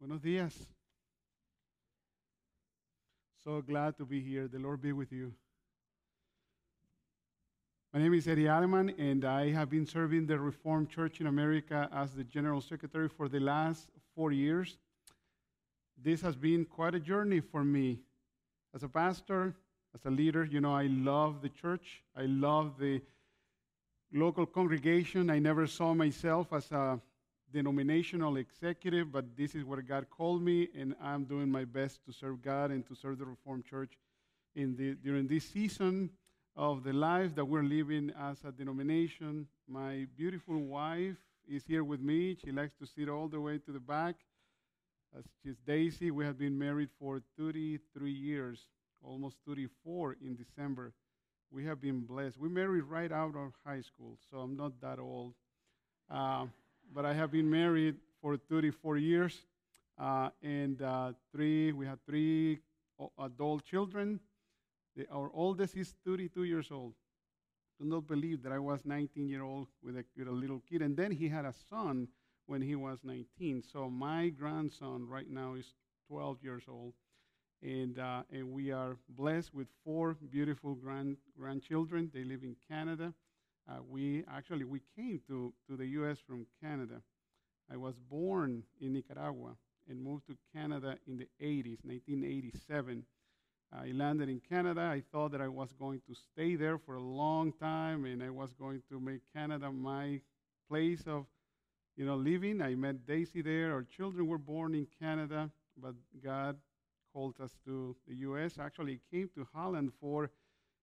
Buenos días. So glad to be here. The Lord be with you. My name is Eddie Aleman, and I have been serving the Reformed Church in America as the General Secretary for the last four years. This has been quite a journey for me. As a pastor, as a leader, you know, I love the church. I love the local congregation. I never saw myself as a denominational executive, but this is where God called me, and I'm doing my best to serve God and to serve the Reformed Church in the, during this season of the life that we're living as a denomination. My beautiful wife is here with me. She likes to sit all the way to the back. As she's Daisy. We have been married for 33 years, almost 34 in December. We have been blessed. We married right out of high school, so I'm not that old. Uh, but I have been married for 34 years, uh, and uh, three. We have three adult children. The, our oldest is 32 years old. Do not believe that I was 19 year old with a, with a little kid, and then he had a son when he was 19. So my grandson right now is 12 years old, and uh, and we are blessed with four beautiful grand grandchildren. They live in Canada. Uh, we actually we came to, to the U.S. from Canada. I was born in Nicaragua and moved to Canada in the 80s, 1987. I landed in Canada. I thought that I was going to stay there for a long time, and I was going to make Canada my place of, you know, living. I met Daisy there. Our children were born in Canada, but God called us to the U.S. Actually, came to Holland for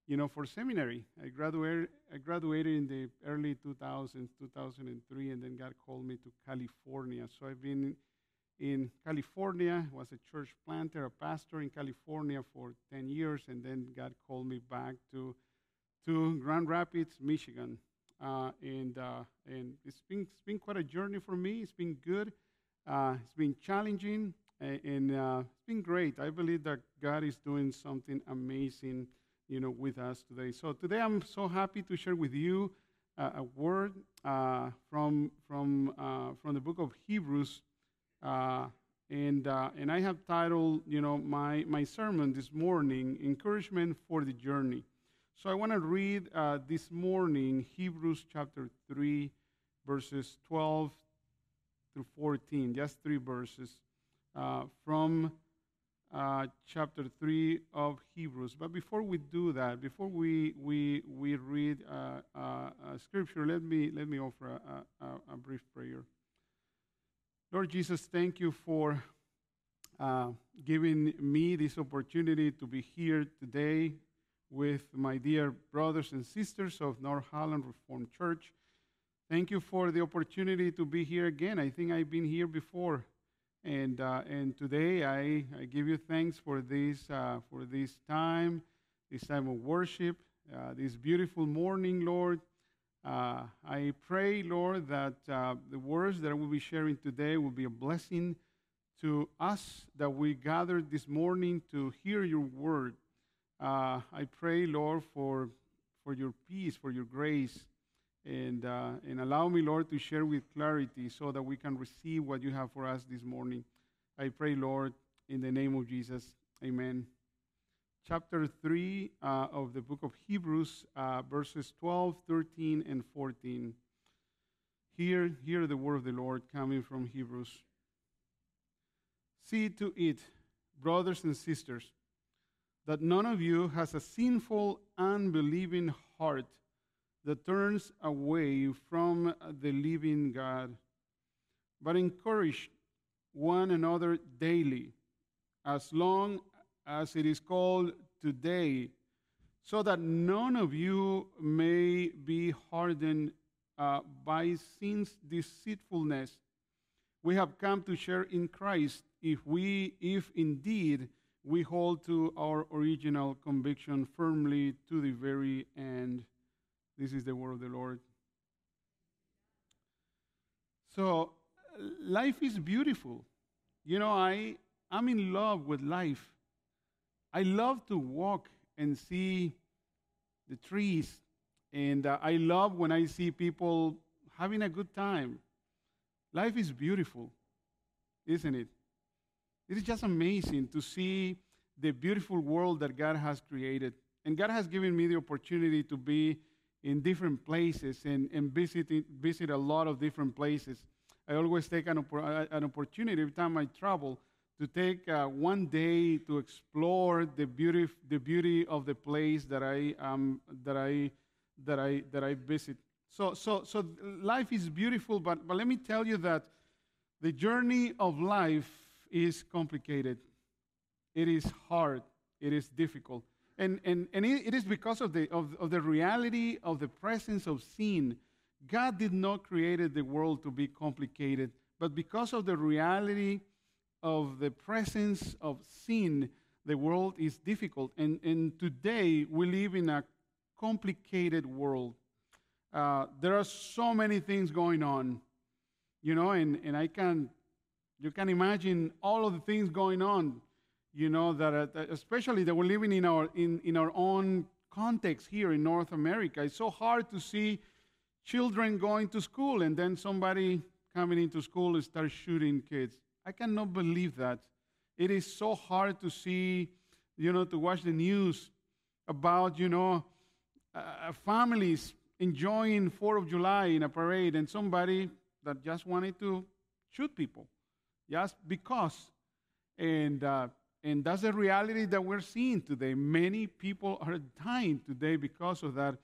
you know, for seminary. I graduated, I graduated in the early 2000s, 2003, and then God called me to California. So I've been in California, was a church planter, a pastor in California for 10 years, and then God called me back to, to Grand Rapids, Michigan. Uh, and uh, and it's been, it's been quite a journey for me. It's been good. Uh, it's been challenging, and, and uh, it's been great. I believe that God is doing something amazing you know, with us today. So today I'm so happy to share with you uh, a word uh, from from uh, from the book of Hebrews, uh, and uh, and I have titled, you know, my my sermon this morning, "Encouragement for the Journey." So I want to read uh, this morning Hebrews chapter three, verses 12 through 14, just three verses from uh, chapter 3 of Hebrews. But before we do that, before we, we, we read uh, uh, uh scripture, let me, let me offer a, a, a, brief prayer. Lord Jesus, thank you for uh, giving me this opportunity to be here today with my dear brothers and sisters of North Holland Reformed Church. Thank you for the opportunity to be here again. I think I've been here before and, uh, and today I, I give you thanks for this, uh, for this time, this time of worship, uh, this beautiful morning, Lord. Uh, I pray, Lord, that uh, the words that I will be sharing today will be a blessing to us that we gathered this morning to hear your word. Uh, I pray, Lord, for, for your peace, for your grace and, uh, and allow me, Lord, to share with clarity so that we can receive what you have for us this morning. I pray, Lord, in the name of Jesus. Amen. Chapter 3 uh, of the book of Hebrews, uh, verses 12, 13, and 14. Hear, hear the word of the Lord coming from Hebrews. See to it, brothers and sisters, that none of you has a sinful, unbelieving heart that turns away from the living God, but encourage one another daily, as long as it is called today, so that none of you may be hardened uh, by sin's deceitfulness. We have come to share in Christ if we, if indeed we hold to our original conviction firmly to the very end. This is the word of the Lord. So, life is beautiful. You know, I, I'm in love with life. I love to walk and see the trees, and uh, I love when I see people having a good time. Life is beautiful, isn't it? It is just amazing to see the beautiful world that God has created. And God has given me the opportunity to be in different places and, and visit, visit a lot of different places. I always take an, an opportunity every time I travel to take uh, one day to explore the beauty, the beauty of the place that I, um, that I, that I, that I visit. So, so, so life is beautiful, but, but let me tell you that the journey of life is complicated. It is hard. It is difficult. And, and, and it, is because of the, of, of the reality of the presence of sin. God did not create the world to be complicated, but because of the reality of the presence of sin, the world is difficult. And, and today we live in a complicated world. Uh, there are so many things going on, you know, and, and I can, you can imagine all of the things going on, you know, that uh, especially that we're living in our, in, in our own context here in North America. It's so hard to see children going to school and then somebody coming into school and start shooting kids. I cannot believe that. It is so hard to see, you know, to watch the news about, you know, uh, families enjoying 4th of July in a parade and somebody that just wanted to shoot people just because. And, uh, and that's the reality that we're seeing today. Many people are dying today because of that.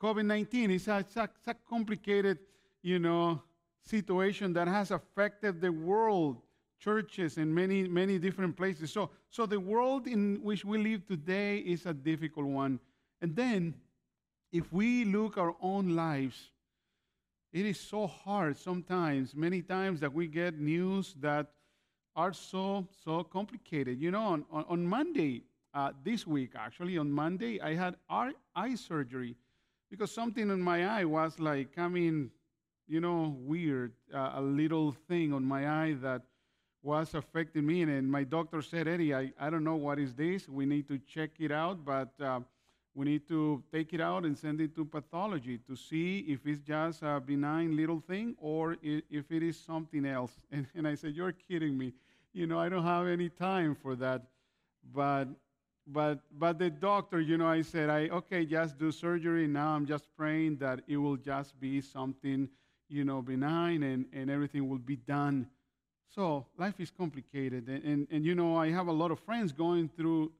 COVID 19 is a, it's a, it's a complicated, you know, situation that has affected the world churches and many, many different places. So, so the world in which we live today is a difficult one. And then, if we look our own lives, it is so hard sometimes, many times, that we get news that are so, so complicated. You know, on, on, on Monday, uh, this week, actually, on Monday, I had eye surgery because something in my eye was like coming, you know, weird, uh, a little thing on my eye that was affecting me. And my doctor said, Eddie, I, I don't know what is this. We need to check it out, but uh, we need to take it out and send it to pathology to see if it's just a benign little thing or if it is something else. And, and I said, You're kidding me. You know, I don't have any time for that. But but but the doctor, you know, I said, I okay, just do surgery. Now I'm just praying that it will just be something, you know, benign and, and everything will be done so life is complicated. And, and, and, you know, I have a lot of friends going through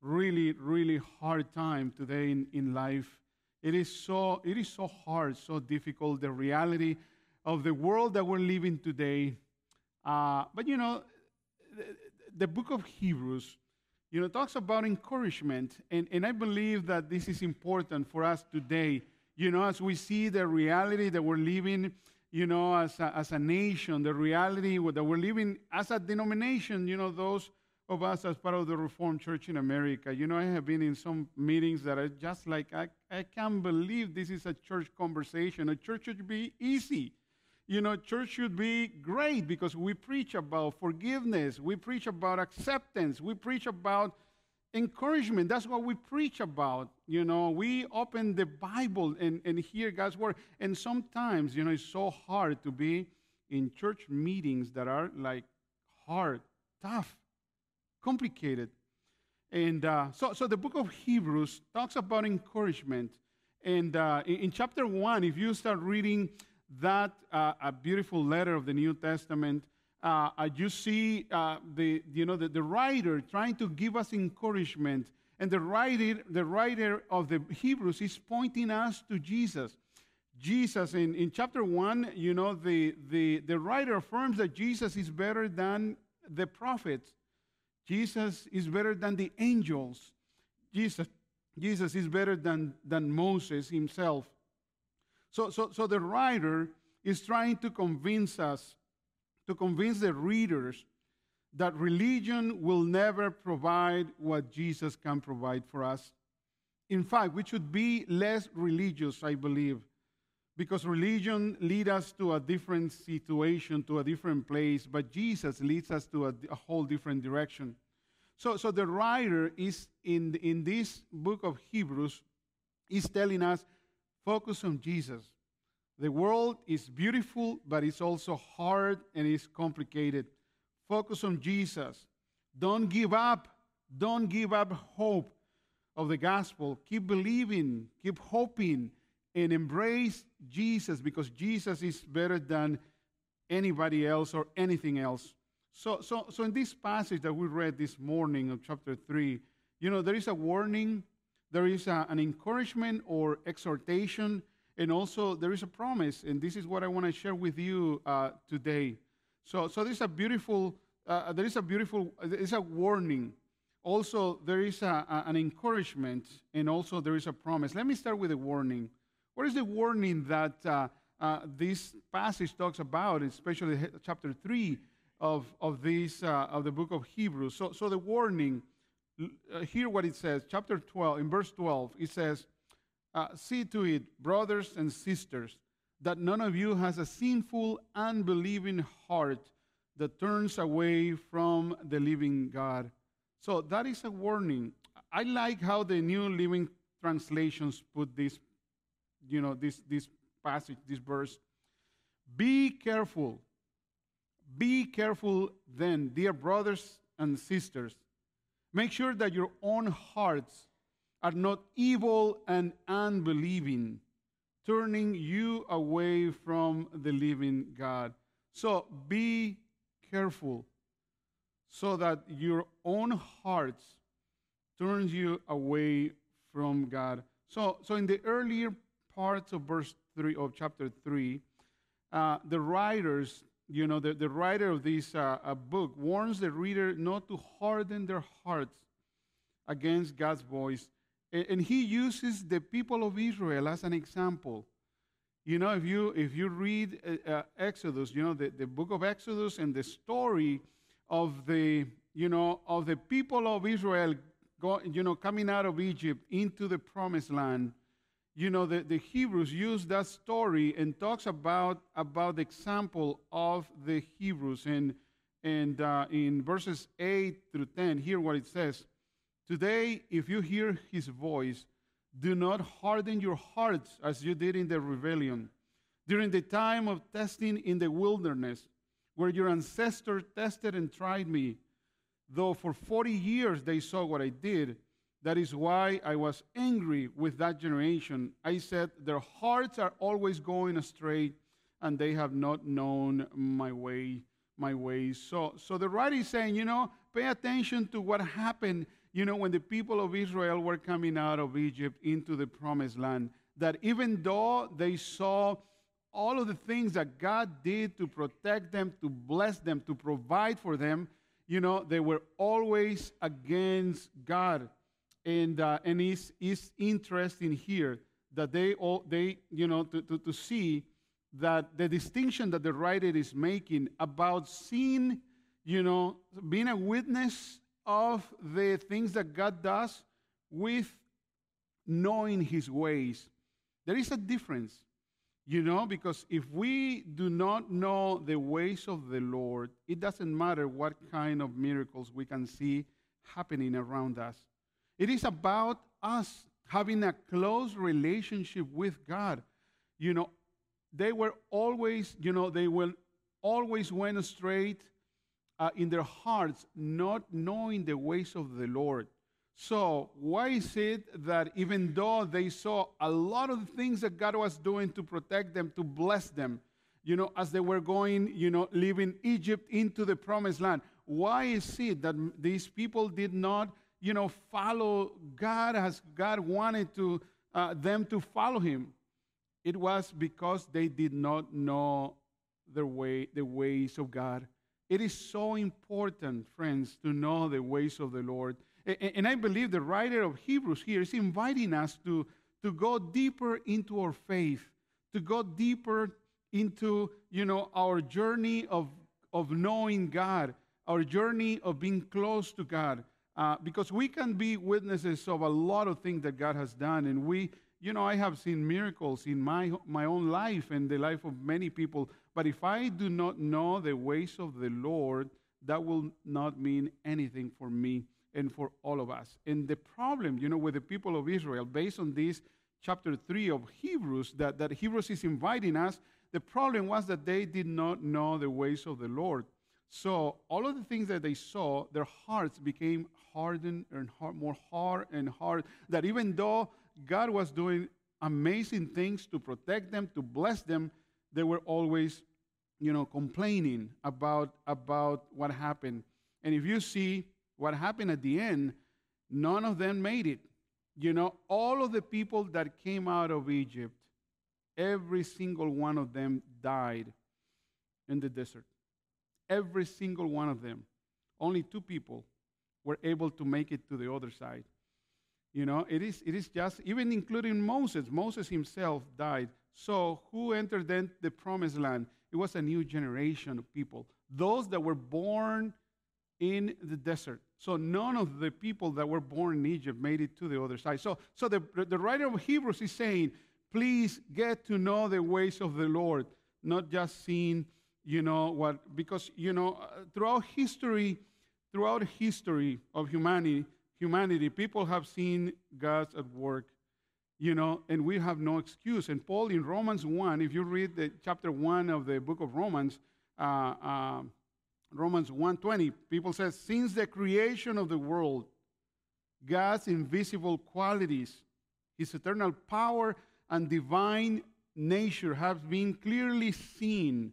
really, really hard time today in, in life. It is, so, it is so hard, so difficult, the reality of the world that we're living today. Uh, but, you know, the, book of Hebrews, you know, talks about encouragement. And, and I believe that this is important for us today. You know, as we see the reality that we're living you know, as a, as a nation, the reality that we're living as a denomination, you know, those of us as part of the Reformed Church in America. You know, I have been in some meetings that are just like, I, I can't believe this is a church conversation. A church should be easy. You know, church should be great because we preach about forgiveness, we preach about acceptance, we preach about encouragement. That's what we preach about. You know, we open the Bible and, and hear God's word. And sometimes, you know, it's so hard to be in church meetings that are like hard, tough, complicated. And uh, so, so the book of Hebrews talks about encouragement. And uh, in, in, chapter one, if you start reading that uh, a beautiful letter of the New Testament, uh, you see uh, the, you know, the, the writer trying to give us encouragement. And the writer, the writer of the Hebrews is pointing us to Jesus. Jesus, in, in chapter 1, you know, the, the, the writer affirms that Jesus is better than the prophets. Jesus is better than the angels. Jesus, Jesus is better than, than Moses himself. So, so, so the writer is trying to convince us to convince the readers that religion will never provide what Jesus can provide for us. In fact, we should be less religious, I believe, because religion leads us to a different situation, to a different place, but Jesus leads us to a, a whole different direction. So, so the writer is in, in this book of Hebrews is telling us focus on Jesus. The world is beautiful, but it's also hard and it's complicated. Focus on Jesus. Don't give up. Don't give up hope of the gospel. Keep believing, keep hoping, and embrace Jesus because Jesus is better than anybody else or anything else. So, so, so in this passage that we read this morning of chapter 3, you know, there is a warning, there is a, an encouragement or exhortation, and also there is a promise. And this is what I want to share with you uh, today. So, so there's a beautiful, uh, there is a beautiful, there is a warning. Also, there is a, a, an encouragement, and also there is a promise. Let me start with a warning. What is the warning that uh, uh, this passage talks about, especially chapter 3 of, of, this, uh, of the book of Hebrews? So, so the warning, uh, hear what it says, chapter 12, in verse 12, it says, uh, See to it, brothers and sisters, that none of you has a sinful, unbelieving heart that turns away from the living God. So that is a warning. I like how the New Living Translations put this, you know, this, this passage, this verse. Be careful. Be careful then, dear brothers and sisters. Make sure that your own hearts are not evil and unbelieving, turning you away from the living God. So be careful so that your own hearts turns you away from God. So, so in the earlier parts of verse 3 of chapter 3, uh, the writers, you know, the, the writer of this uh, uh, book warns the reader not to harden their hearts against God's voice. And, and he uses the people of Israel as an example. You know, if you, if you read uh, uh, Exodus, you know, the, the book of Exodus and the story of the, you know, of the people of Israel, go, you know, coming out of Egypt into the promised land, you know, the, the Hebrews use that story and talks about, about the example of the Hebrews. And, and uh, in verses 8 through 10, hear what it says. Today, if you hear his voice, do not harden your hearts as you did in the rebellion. During the time of testing in the wilderness, where your ancestors tested and tried me, though for 40 years they saw what I did, that is why I was angry with that generation. I said, Their hearts are always going astray, and they have not known my way, my ways. So, so the writer is saying, you know, pay attention to what happened, you know, when the people of Israel were coming out of Egypt into the promised land. That even though they saw all of the things that God did to protect them, to bless them, to provide for them, you know, they were always against God and uh, and it's, it's interesting here that they all they you know to, to, to see that the distinction that the writer is making about seeing you know being a witness of the things that god does with knowing his ways. There is a difference you know because if we do not know the ways of the lord it doesn't matter what kind of miracles we can see happening around us it is about us having a close relationship with God. You know, they were always, you know, they will always went straight uh, in their hearts, not knowing the ways of the Lord. So, why is it that even though they saw a lot of things that God was doing to protect them, to bless them, you know, as they were going, you know, leaving Egypt into the promised land, why is it that these people did not you know, follow God as God wanted to, uh, them to follow Him. It was because they did not know the way, the ways of God. It is so important, friends, to know the ways of the Lord. And, and I believe the writer of Hebrews here is inviting us to, to go deeper into our faith, to go deeper into, you know, our journey of, of knowing God, our journey of being close to God. Uh, because we can be witnesses of a lot of things that God has done. And we, you know, I have seen miracles in my, my own life and the life of many people. But if I do not know the ways of the Lord, that will not mean anything for me and for all of us. And the problem, you know, with the people of Israel, based on this chapter 3 of Hebrews, that, that Hebrews is inviting us, the problem was that they did not know the ways of the Lord. So all of the things that they saw, their hearts became hardened and hard, more hard and hard. That even though God was doing amazing things to protect them, to bless them, they were always, you know, complaining about about what happened. And if you see what happened at the end, none of them made it. You know, all of the people that came out of Egypt, every single one of them died in the desert. Every single one of them. Only two people were able to make it to the other side. You know, it is, it is just, even including Moses, Moses himself died. So, who entered then the promised land? It was a new generation of people. Those that were born in the desert. So, none of the people that were born in Egypt made it to the other side. So, so the, the writer of Hebrews is saying, please get to know the ways of the Lord, not just seeing, you know, what, because, you know, uh, throughout history, throughout history of humanity, humanity, people have seen God at work, you know, and we have no excuse. And Paul in Romans 1, if you read the chapter 1 of the book of Romans, uh, uh, Romans 1.20, people say, since the creation of the world, God's invisible qualities, his eternal power and divine nature have been clearly seen,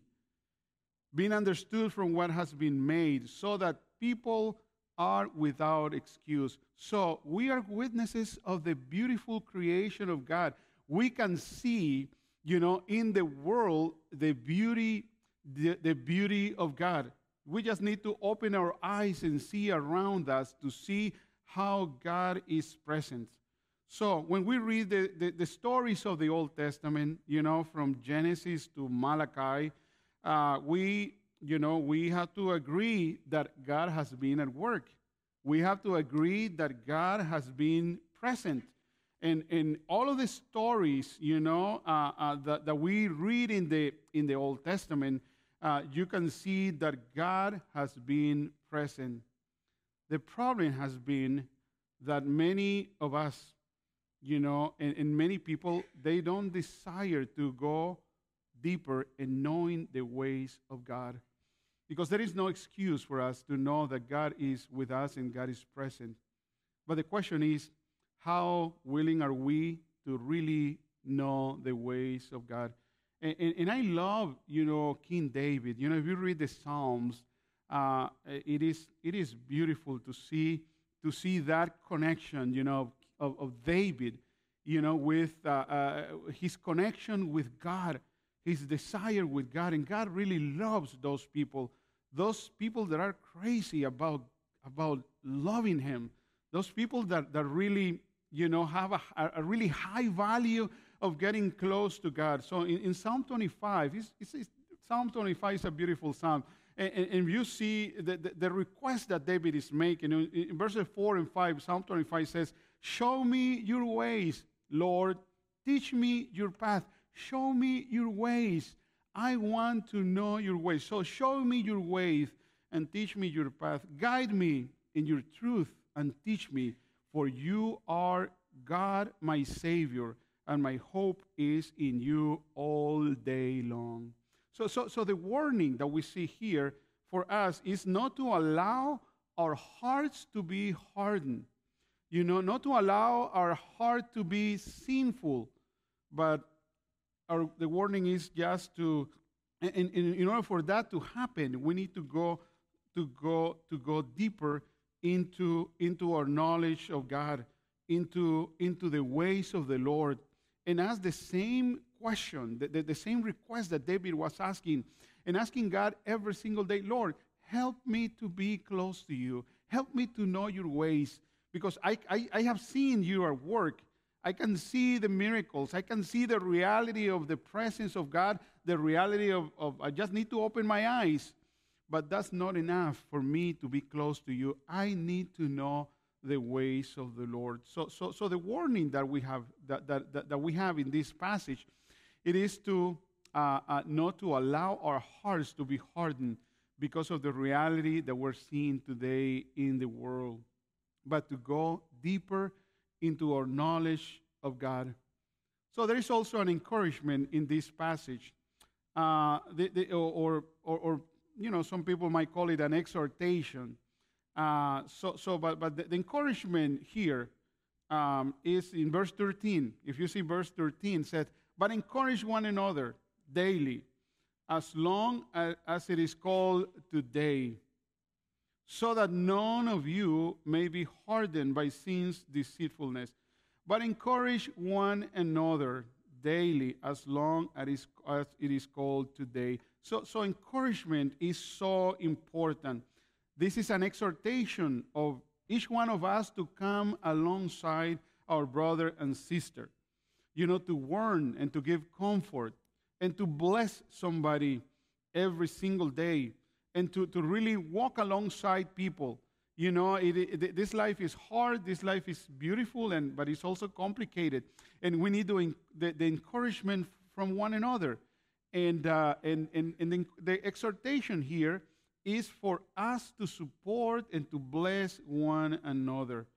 been understood from what has been made, so that people are without excuse. So we are witnesses of the beautiful creation of God. We can see, you know, in the world the beauty, the, the beauty of God. We just need to open our eyes and see around us to see how God is present. So when we read the, the, the stories of the Old Testament, you know, from Genesis to Malachi, uh, we you know, we have to agree that God has been at work. We have to agree that God has been present. And in all of the stories, you know, uh, uh, that, that we read in the, in the Old Testament, uh, you can see that God has been present. The problem has been that many of us, you know, and, and many people, they don't desire to go deeper in knowing the ways of God. Because there is no excuse for us to know that God is with us and God is present. But the question is, how willing are we to really know the ways of God? And, and, and I love, you know, King David. You know, if you read the Psalms, uh, it, is, it is beautiful to see, to see that connection, you know, of, of David, you know, with uh, uh, his connection with God his desire with God. And God really loves those people, those people that are crazy about, about loving Him, those people that, that really, you know, have a, a really high value of getting close to God. So in, in Psalm 25, it's, it's, it's, Psalm 25 is a beautiful psalm. And, and, and you see the, the, the, request that David is making. In, in verses 4 and 5, Psalm 25 says, Show me your ways, Lord. Teach me your path. Show me your ways. I want to know your ways. So show me your ways and teach me your path. Guide me in your truth and teach me, for you are God, my Savior, and my hope is in you all day long. So, so, so the warning that we see here for us is not to allow our hearts to be hardened. You know, not to allow our heart to be sinful, but our, the warning is just to, in, in, in order for that to happen, we need to go to go to go deeper into into our knowledge of God, into into the ways of the Lord, and ask the same question, the, the, the same request that David was asking, and asking God every single day, Lord, help me to be close to you. Help me to know your ways, because I, I, I have seen your work I can see the miracles. I can see the reality of the presence of God, the reality of, of, I just need to open my eyes. But that's not enough for me to be close to you. I need to know the ways of the Lord. So, so, so the warning that we have that, that, that, that we have in this passage, it is to uh, uh, not to allow our hearts to be hardened because of the reality that we're seeing today in the world, but to go deeper into our knowledge of God. So there is also an encouragement in this passage, uh, the, the, or, or, or you know, some people might call it an exhortation. Uh, so, so, but, but the, the encouragement here um, is in verse 13. If you see verse 13, said, "But encourage one another daily, as long as, as it is called today, so that none of you may be hardened by sin's deceitfulness. But encourage one another daily, as long as it is called today." So, so encouragement is so important. This is an exhortation of each one of us to come alongside our brother and sister, you know, to warn and to give comfort and to bless somebody every single day and to, to really walk alongside people. You know, it, it, this life is hard, this life is beautiful, and, but it's also complicated. And we need the, the encouragement from one another. And, uh, and, and, and the, the exhortation here is for us to support and to bless one another.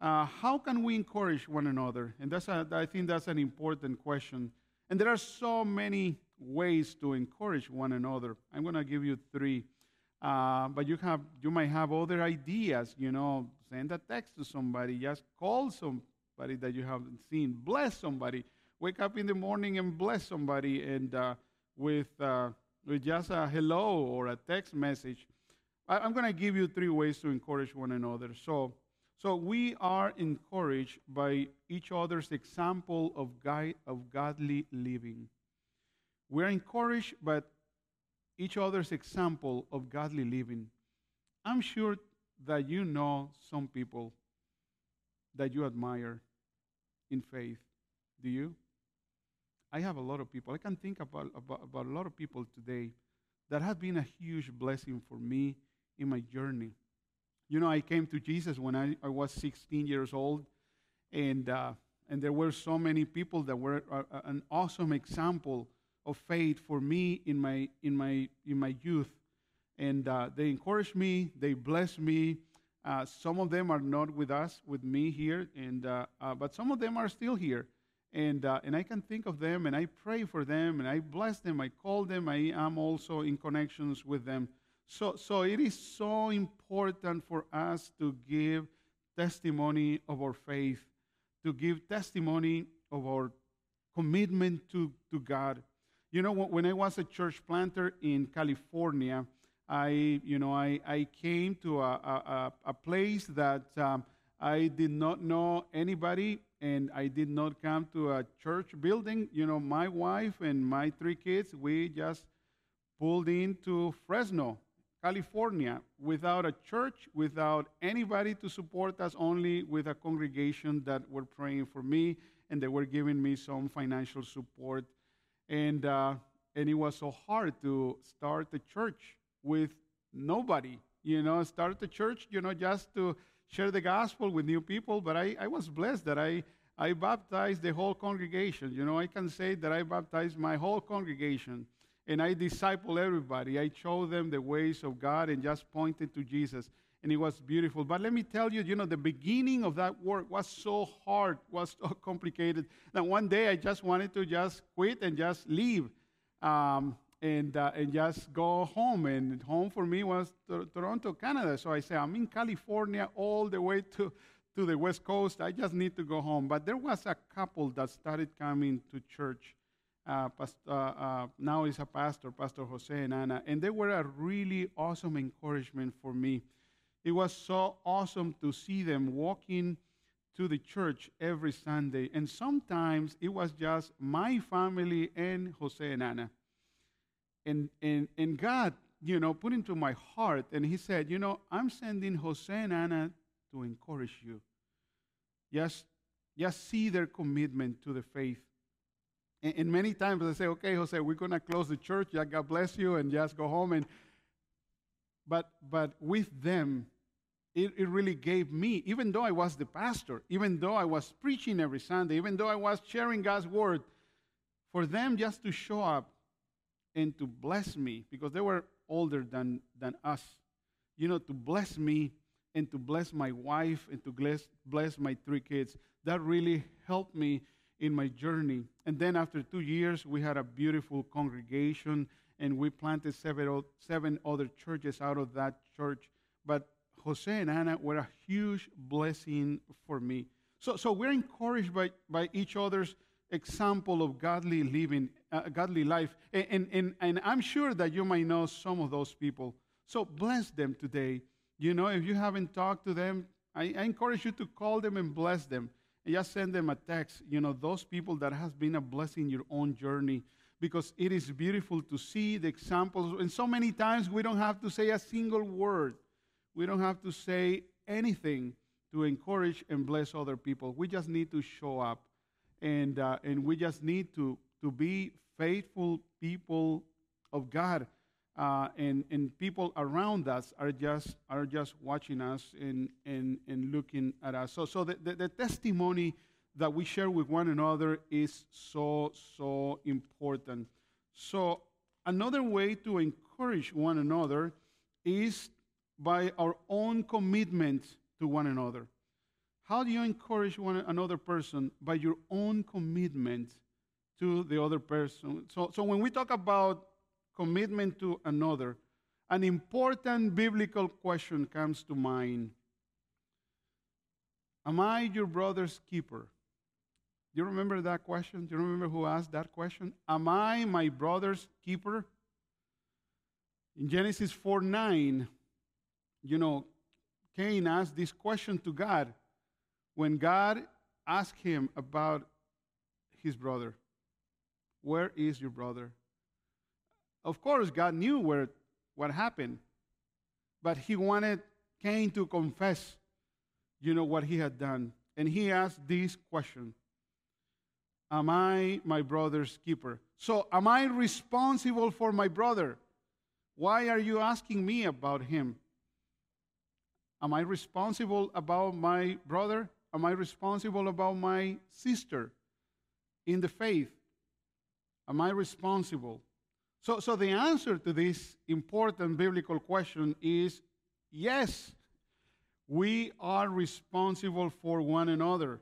Uh, how can we encourage one another? And that's a, I think that's an important question. And there are so many ways to encourage one another. I'm going to give you three. Uh, but you, have, you might have other ideas, you know, send a text to somebody, just call somebody that you haven't seen, bless somebody, wake up in the morning and bless somebody, and uh, with, uh, with just a hello or a text message. I, am going to give you three ways to encourage one another. So, so we are encouraged by each other's example of, guide, of godly living. We're encouraged by each other's example of godly living. I'm sure that you know some people that you admire in faith. Do you? I have a lot of people. I can think about, about, about a lot of people today that have been a huge blessing for me in my journey. You know, I came to Jesus when I, I was 16 years old, and, uh, and there were so many people that were uh, an awesome example of faith for me in my, in my, in my youth. And uh, they encouraged me, they blessed me. Uh, some of them are not with us, with me here, and, uh, but some of them are still here. And, uh, and I can think of them and I pray for them and I bless them. I call them. I am also in connections with them. So, so it is so important for us to give testimony of our faith, to give testimony of our commitment to, to God. You know, when I was a church planter in California, I, you know, I, I came to a, a, a place that um, I did not know anybody and I did not come to a church building. You know, my wife and my three kids, we just pulled into Fresno, California, without a church, without anybody to support us, only with a congregation that were praying for me and they were giving me some financial support. And, uh, and it was so hard to start a church with nobody. You know, start the church, you know, just to share the gospel with new people, but I, I was blessed that I, I baptized the whole congregation. You know, I can say that I baptized my whole congregation and I disciple everybody. I showed them the ways of God and just pointed to Jesus. And it was beautiful. But let me tell you, you know, the beginning of that work was so hard, was so complicated that one day I just wanted to just quit and just leave. Um, and, uh, and just go home. And home for me was to- Toronto, Canada. So I say, I'm in California all the way to, to the West Coast. I just need to go home. But there was a couple that started coming to church. Uh, past, uh, uh, now is a pastor, Pastor Jose and Anna, and they were a really awesome encouragement for me. It was so awesome to see them walking to the church every Sunday, and sometimes it was just my family and Jose and Anna. And, and, and God, you know, put into my heart, and He said, You know, I'm sending Jose and Anna to encourage you. Just, just see their commitment to the faith. And, and many times I say, Okay, Jose, we're going to close the church. God bless you, and just go home. And, but, but with them, it, it, really gave me, even though I was the pastor, even though I was preaching every Sunday, even though I was sharing God's word, for them just to show up and to bless me because they were older than, than us. You know, to bless me and to bless my wife and to bless, bless my three kids. That really helped me in my journey. And then after two years, we had a beautiful congregation and we planted several, seven other churches out of that church. But Jose and Anna were a huge blessing for me. So, so we're encouraged by, by each other's example of godly living, uh, godly life. And, and, and, and I'm sure that you might know some of those people. So bless them today. You know, if you haven't talked to them, I, I encourage you to call them and bless them. And just send them a text. You know, those people that has been a blessing in your own journey because it is beautiful to see the examples. And so many times we don't have to say a single word. We don't have to say anything to encourage and bless other people. We just need to show up and, uh, and we just need to, to be faithful people of God. Uh, and, and people around us are just, are just watching us and, and, and looking at us. So, so the, the, the testimony that we share with one another is so, so important. So, another way to encourage one another is by our own commitment to one another. How do you encourage one another person? By your own commitment to the other person. So, so when we talk about commitment to another, an important biblical question comes to mind Am I your brother's keeper? Do you remember that question? Do you remember who asked that question? Am I my brother's keeper? In Genesis 4 9, you know, Cain asked this question to God when God asked him about his brother. Where is your brother? Of course, God knew where, what happened, but he wanted Cain to confess, you know, what he had done. And he asked this question Am I my brother's keeper? So, am I responsible for my brother? Why are you asking me about him? Am I responsible about my brother? Am I responsible about my sister in the faith? Am I responsible? So, so the answer to this important biblical question is yes, we are responsible for one another.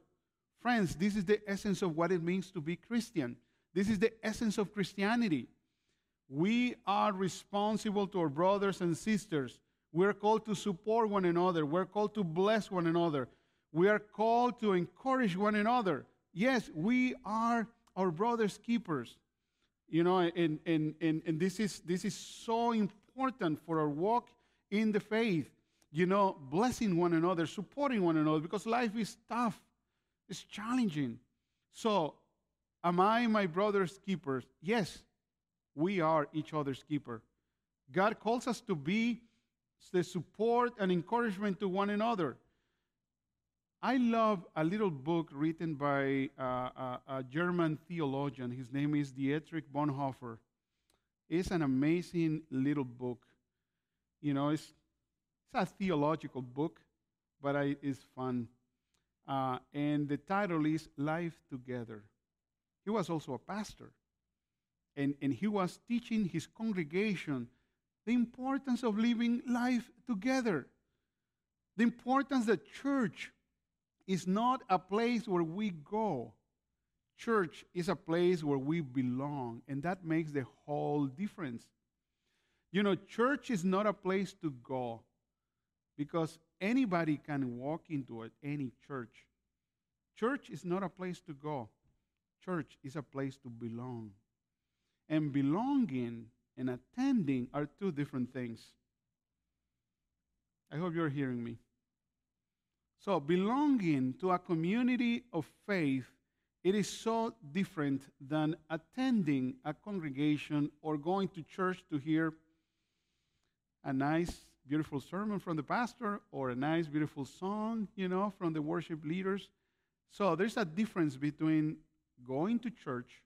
Friends, this is the essence of what it means to be Christian. This is the essence of Christianity. We are responsible to our brothers and sisters we're called to support one another. We're called to bless one another. We are called to encourage one another. Yes, we are our brother's keepers. You know, and, and, and, and this, is, this is so important for our walk in the faith. You know, blessing one another, supporting one another, because life is tough, it's challenging. So, am I my brother's keepers? Yes, we are each other's keeper. God calls us to be the support and encouragement to one another. I love a little book written by uh, a, a, German theologian. His name is Dietrich Bonhoeffer. It's an amazing little book. You know, it's, it's a theological book, but I, it's fun. Uh, and the title is Life Together. He was also a pastor. And, and he was teaching his congregation the importance of living life together. The importance that church is not a place where we go. Church is a place where we belong, and that makes the whole difference. You know, church is not a place to go because anybody can walk into it, any church. Church is not a place to go. Church is a place to belong. And belonging and attending are two different things. I hope you're hearing me. So, belonging to a community of faith, it is so different than attending a congregation or going to church to hear a nice, beautiful sermon from the pastor or a nice, beautiful song, you know, from the worship leaders. So, there's a difference between going to church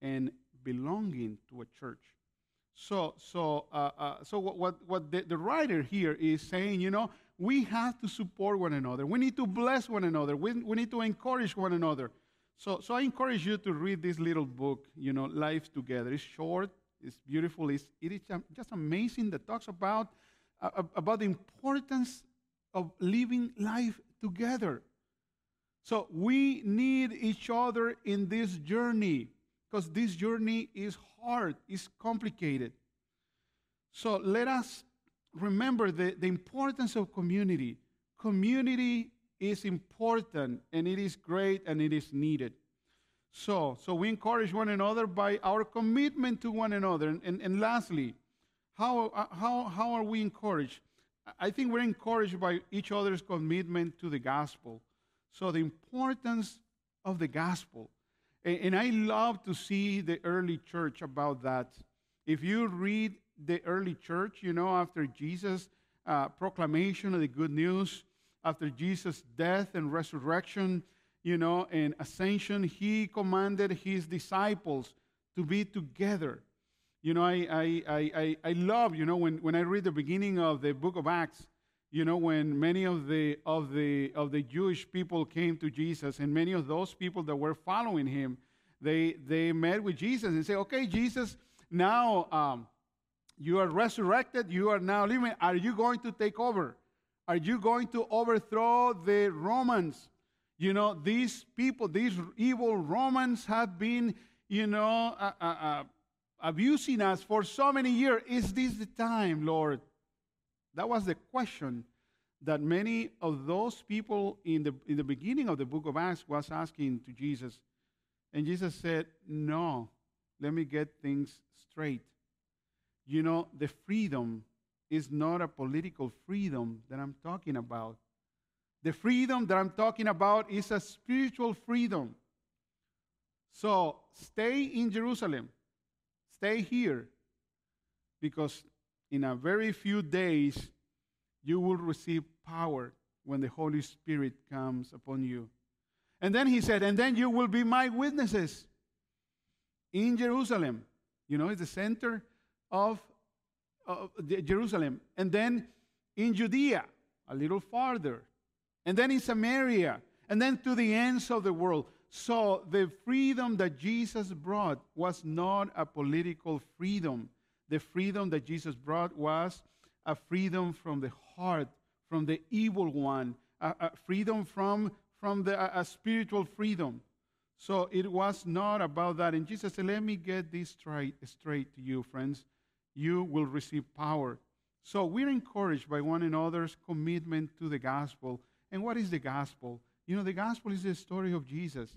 and belonging to a church. So, so, uh, uh, so what, what, what the, the writer here is saying, you know, we have to support one another. We need to bless one another. We, we need to encourage one another. So, so I encourage you to read this little book, you know, Life Together. It's short, it's beautiful, it's, it is just amazing that talks about, uh, about the importance of living life together. So we need each other in this journey. Because this journey is hard, it's complicated. So let us remember the, the importance of community. Community is important and it is great and it is needed. So, so we encourage one another by our commitment to one another. And, and, and lastly, how, uh, how, how are we encouraged? I think we're encouraged by each other's commitment to the gospel. So, the importance of the gospel. And, I love to see the early church about that. If you read the early church, you know, after Jesus' uh, proclamation of the good news, after Jesus' death and resurrection, you know, and ascension, he commanded his disciples to be together. You know, I, I, I, I love, you know, when, when I read the beginning of the book of Acts, you know, when many of the, of, the, of the Jewish people came to Jesus, and many of those people that were following him, they, they met with Jesus and say, okay, Jesus, now um, you are resurrected, you are now living. Are you going to take over? Are you going to overthrow the Romans? You know, these people, these evil Romans have been, you know, uh, uh, uh, abusing us for so many years. Is this the time, Lord? That was the question that many of those people in the, in the beginning of the book of Acts was asking to Jesus. And Jesus said, No, let me get things straight. You know, the freedom is not a political freedom that I'm talking about. The freedom that I'm talking about is a spiritual freedom. So stay in Jerusalem. Stay here. Because in a very few days, you will receive power when the Holy Spirit comes upon you. And then he said, and then you will be my witnesses in Jerusalem. You know, it's the center of, of Jerusalem. And then in Judea, a little farther and then in Samaria, and then to the ends of the world. So the freedom that Jesus brought was not a political freedom. The freedom that Jesus brought was a freedom from the heart, from the evil one, a, a freedom from, from the, a, a spiritual freedom. So it was not about that. And Jesus said, Let me get this straight, straight to you, friends. You will receive power. So we're encouraged by one another's commitment to the gospel and what is the gospel? You know, the gospel is the story of Jesus,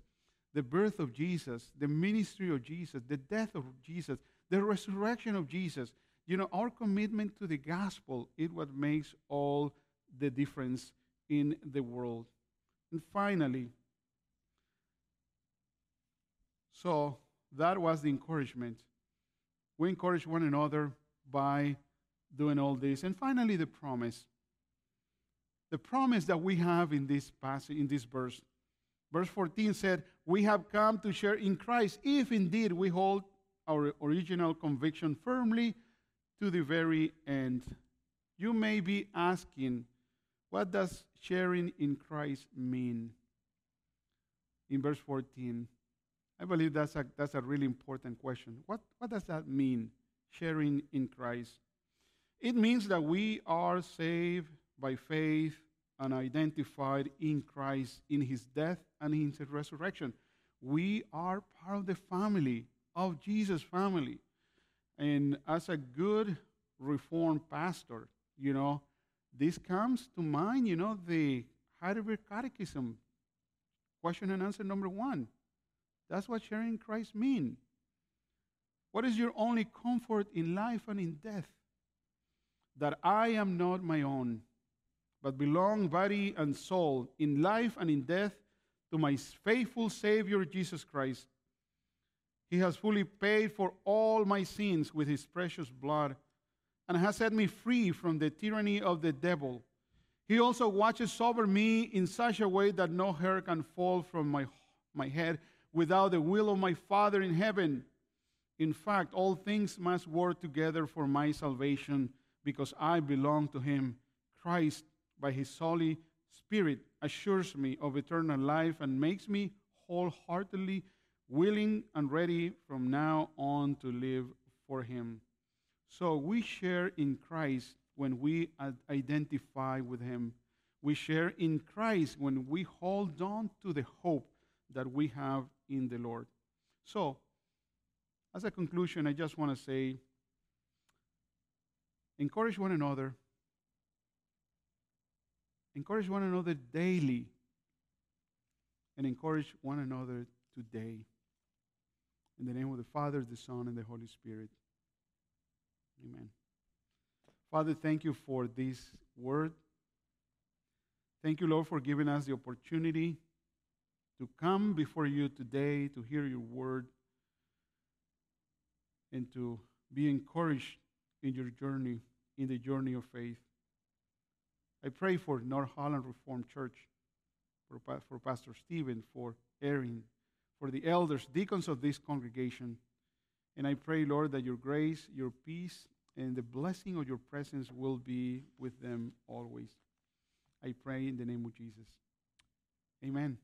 the birth of Jesus, the ministry of Jesus, the death of Jesus, the resurrection of Jesus. You know, our commitment to the gospel is what makes all the difference in the world. And finally, so that was the encouragement. We encourage one another by doing all this. And finally, the promise the promise that we have in this passage, in this verse. Verse 14 said, We have come to share in Christ if indeed we hold our original conviction firmly to the very end. You may be asking, what does sharing in Christ mean? In verse 14, I believe that's a, that's a really important question. What, what does that mean, sharing in Christ? It means that we are saved by faith and identified in Christ in his death and in his resurrection. We are part of the family, of Jesus' family. And as a good Reformed pastor, you know, this comes to mind, you know, the Heidelberg Catechism, question and answer number one. That's what sharing Christ means. What is your only comfort in life and in death? That I am not my own but belong body and soul in life and in death to my faithful Savior Jesus Christ. He has fully paid for all my sins with his precious blood and has set me free from the tyranny of the devil. He also watches over me in such a way that no hair can fall from my, my head without the will of my Father in heaven. In fact, all things must work together for my salvation because I belong to him. Christ by his Holy Spirit assures me of eternal life and makes me wholeheartedly willing and ready from now on to live for him. So we share in Christ when we identify with him. We share in Christ when we hold on to the hope that we have in the Lord. So, as a conclusion, I just want to say encourage one another. Encourage one another daily. And encourage one another today. In the name of the Father, the Son, and the Holy Spirit. Amen. Father, thank you for this word. Thank you, Lord, for giving us the opportunity to come before you today to hear your word and to be encouraged in your journey, in the journey of faith. I pray for North Holland Reformed Church, for, for Pastor Stephen, for Erin, for the elders, deacons of this congregation. And I pray, Lord, that your grace, your peace, and the blessing of your presence will be with them always. I pray in the name of Jesus. Amen.